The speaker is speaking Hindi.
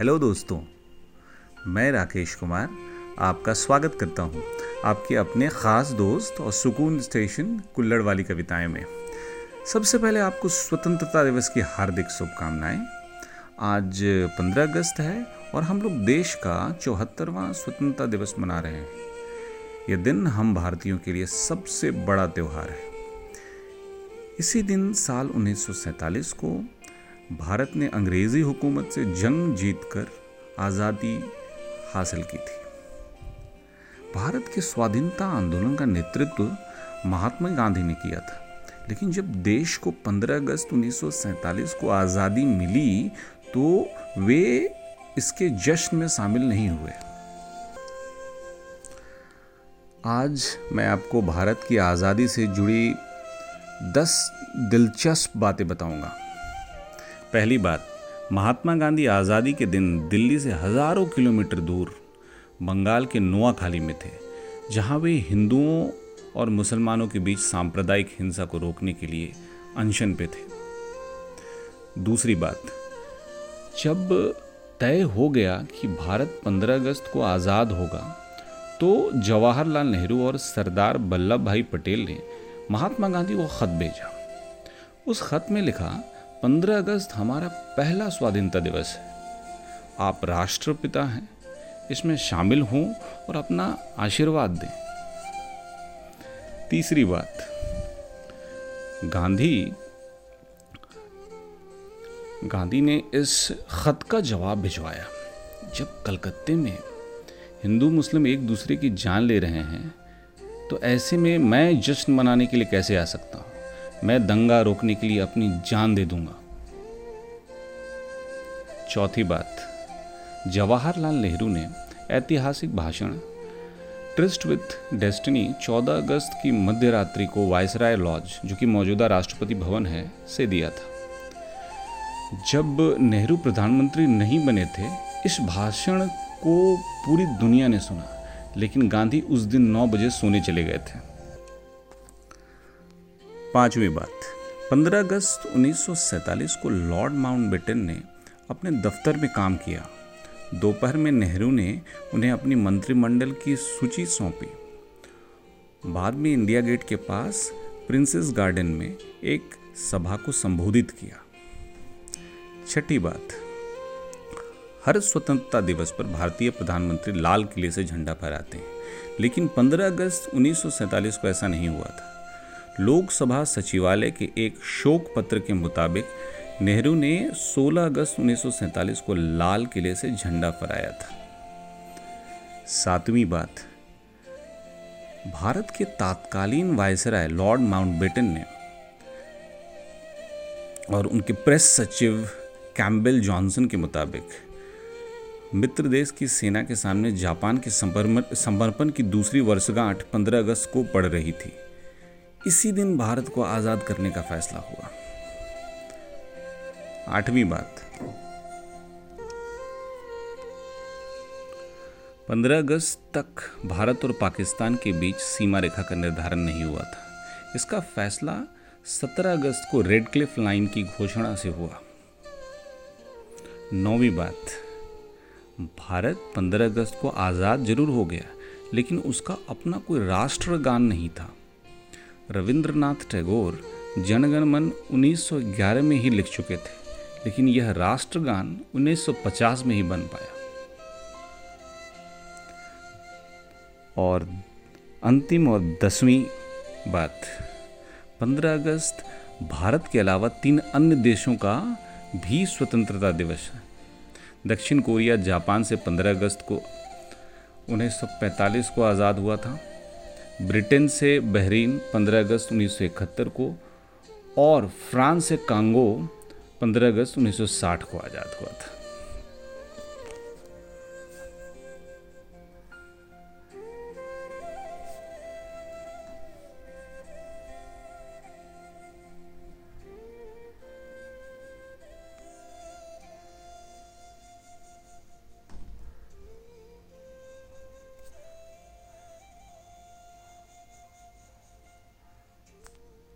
हेलो दोस्तों, मैं राकेश कुमार आपका स्वागत करता हूँ आपके अपने ख़ास दोस्त और सुकून स्टेशन कुल्लड़ वाली कविताएँ में। सबसे पहले आपको स्वतंत्रता दिवस की हार्दिक शुभकामनाएँ। आज 15 अगस्त है और हम लोग देश का चौहत्तरवां स्वतंत्रता दिवस मना रहे हैं। यह दिन हम भारतीयों के लिए सबसे बड़ा त्यौहार है। इसी दिन साल 1947 को भारत ने अंग्रेज़ी हुकूमत से जंग जीतकर आज़ादी हासिल की थी। भारत के स्वाधीनता आंदोलन का नेतृत्व महात्मा गांधी ने किया था। लेकिन जब देश को 15 अगस्त 1947 को आज़ादी मिली तो वे इसके जश्न में शामिल नहीं हुए। आज मैं आपको भारत की आज़ादी से जुड़ी दस दिलचस्प बातें बताऊँगा। पहली बात, महात्मा गांधी आज़ादी के दिन दिल्ली से हज़ारों किलोमीटर दूर बंगाल के नोआखाली में थे, जहाँ वे हिंदुओं और मुसलमानों के बीच सांप्रदायिक हिंसा को रोकने के लिए अनशन पे थे। दूसरी बात, जब तय हो गया कि भारत 15 अगस्त को आज़ाद होगा तो जवाहरलाल नेहरू और सरदार वल्लभ भाई पटेल ने महात्मा गांधी को खत भेजा। उस खत में लिखा 15 अगस्त हमारा पहला स्वाधीनता दिवस है। आप राष्ट्रपिता हैं, इसमें शामिल हों और अपना आशीर्वाद दें। तीसरी बात, गांधी गांधी ने इस खत का जवाब भिजवाया। जब कलकत्ते में हिंदू मुस्लिम एक दूसरे की जान ले रहे हैं तो ऐसे में मैं जश्न मनाने के लिए कैसे आ सकता हूँ? मैं दंगा रोकने के लिए अपनी जान दे दूँगा। चौथी बात, जवाहरलाल नेहरू ने ऐतिहासिक भाषण, ट्रिस्ट विथ डेस्टिनी 14 अगस्त की मध्य रात्रि को वायसराय लॉज, जो कि मौजूदा राष्ट्रपति भवन है, से दिया था। जब नेहरू प्रधानमंत्री नहीं बने थे, इस भाषण को पूरी दुनिया ने सुना, लेकिन गांधी उस दिन 9 बजे सोने चले गए थे। पांचवी बात। 15 अगस्त 1947 को लॉर्ड माउंटबेटन ने अपने दफ्तर में काम किया। दोपहर में नेहरू ने उन्हें अपनी मंत्रिमंडल की सूची सौंपी। बाद में इंडिया गेट के पास प्रिंसेस गार्डन में एक सभा को संबोधित किया। छठी बात। हर स्वतंत्रता दिवस पर भारतीय प्रधानमंत्री लाल किले से झंडा फहराते हैं, लेकिन 15 अगस्त 1947 को ऐसा नहीं हुआ था। लोकसभा सचिवालय के एक शोक पत्र के मुताबिक नेहरू ने 16 अगस्त 1947 को लाल किले से झंडा फहराया था। सातवीं बात, भारत के तात्कालीन वायसराय लॉर्ड माउंटबेटन ने और उनके प्रेस सचिव कैम्बेल जॉनसन के मुताबिक मित्र देश की सेना के सामने जापान के समर्पण की दूसरी वर्षगांठ 15 अगस्त को पड़ रही थी। इसी दिन भारत को आज़ाद करने का फैसला हुआ। आठवीं बात। 15 अगस्त तक भारत और पाकिस्तान के बीच सीमा रेखा का निर्धारण नहीं हुआ था। इसका फैसला 17 अगस्त को रेड क्लिफ लाइन की घोषणा से हुआ। नौवीं बात। भारत 15 अगस्त को आज़ाद ज़रूर हो गया, लेकिन उसका अपना कोई राष्ट्रगान नहीं था। रविंद्रनाथ टैगोर जनगण मन 1911 में ही लिख चुके थे, लेकिन यह राष्ट्रगान 1950 में ही बन पाया। और अंतिम और दसवीं बात 15 अगस्त, भारत के अलावा तीन अन्य देशों का भी स्वतंत्रता दिवस है। दक्षिण कोरिया जापान से 15 अगस्त को 1945 को आज़ाद हुआ था। ब्रिटेन से बहरीन 15 अगस्त 1971 को और फ्रांस से कांगो 15 अगस्त 1960 को आज़ाद हुआ था।